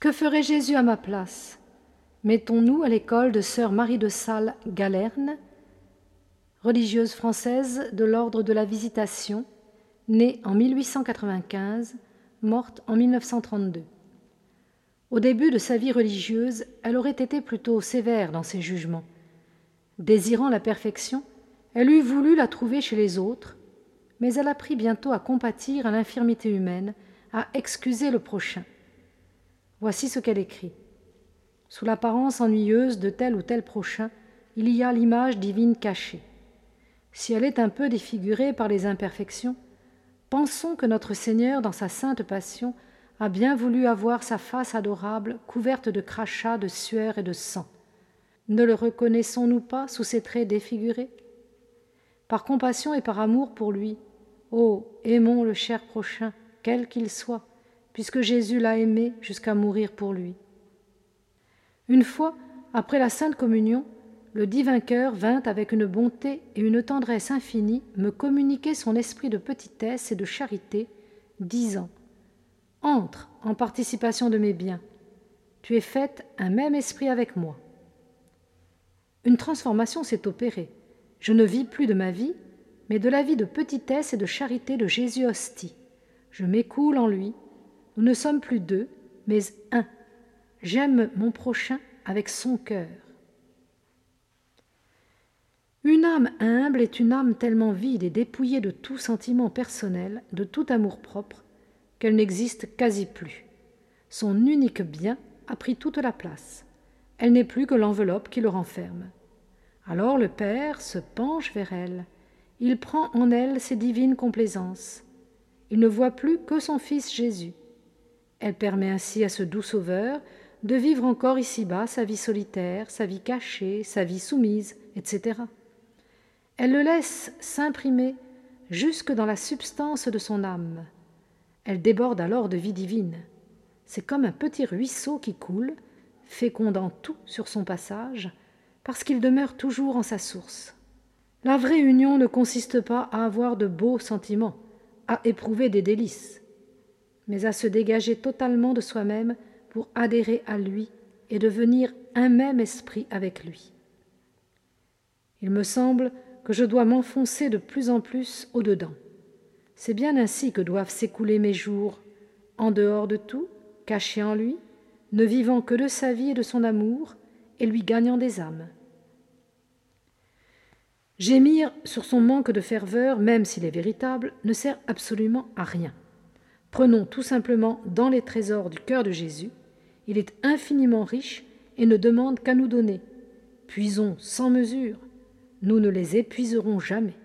Que ferait Jésus à ma place? Mettons-nous à l'école de sœur Marie de Sales Galerne, religieuse française de l'ordre de la Visitation, née en 1895, morte en 1932. Au début de sa vie religieuse, elle aurait été plutôt sévère dans ses jugements. Désirant la perfection, elle eût voulu la trouver chez les autres, mais elle apprit bientôt à compatir à l'infirmité humaine, à excuser le prochain. Voici ce qu'elle écrit. Sous l'apparence ennuyeuse de tel ou tel prochain, il y a l'image divine cachée. Si elle est un peu défigurée par les imperfections, pensons que notre Seigneur, dans sa sainte passion, a bien voulu avoir sa face adorable couverte de crachats, de sueur et de sang. Ne le reconnaissons-nous pas sous ses traits défigurés? Par compassion et par amour pour lui, oh, aimons le cher prochain, quel qu'il soit, puisque Jésus l'a aimé jusqu'à mourir pour lui. Une fois, après la Sainte Communion, le divin cœur vint avec une bonté et une tendresse infinie me communiquer son esprit de petitesse et de charité, disant Entre en participation de mes biens. Tu es faite un même esprit avec moi. Une transformation s'est opérée. Je ne vis plus de ma vie, mais de la vie de petitesse et de charité de Jésus hostie. Je m'écoule en lui. Nous ne sommes plus deux, mais un. J'aime mon prochain avec son cœur. Une âme humble est une âme tellement vide et dépouillée de tout sentiment personnel, de tout amour-propre, qu'elle n'existe quasi plus. Son unique bien a pris toute la place. Elle n'est plus que l'enveloppe qui le renferme. Alors le Père se penche vers elle. Il prend en elle ses divines complaisances. Il ne voit plus que son Fils Jésus. Elle permet ainsi à ce doux Sauveur de vivre encore ici-bas sa vie solitaire, sa vie cachée, sa vie soumise, etc. Elle le laisse s'imprimer jusque dans la substance de son âme. Elle déborde alors de vie divine. C'est comme un petit ruisseau qui coule, fécondant tout sur son passage, parce qu'il demeure toujours en sa source. La vraie union ne consiste pas à avoir de beaux sentiments, à éprouver des délices, mais à se dégager totalement de soi-même pour adhérer à lui et devenir un même esprit avec lui. Il me semble que je dois m'enfoncer de plus en plus au-dedans. C'est bien ainsi que doivent s'écouler mes jours, en dehors de tout, caché en lui, ne vivant que de sa vie et de son amour, et lui gagnant des âmes. Gémir sur son manque de ferveur, même s'il est véritable, ne sert absolument à rien. Prenons tout simplement dans les trésors du cœur de Jésus, il est infiniment riche et ne demande qu'à nous donner. Puisons sans mesure, nous ne les épuiserons jamais.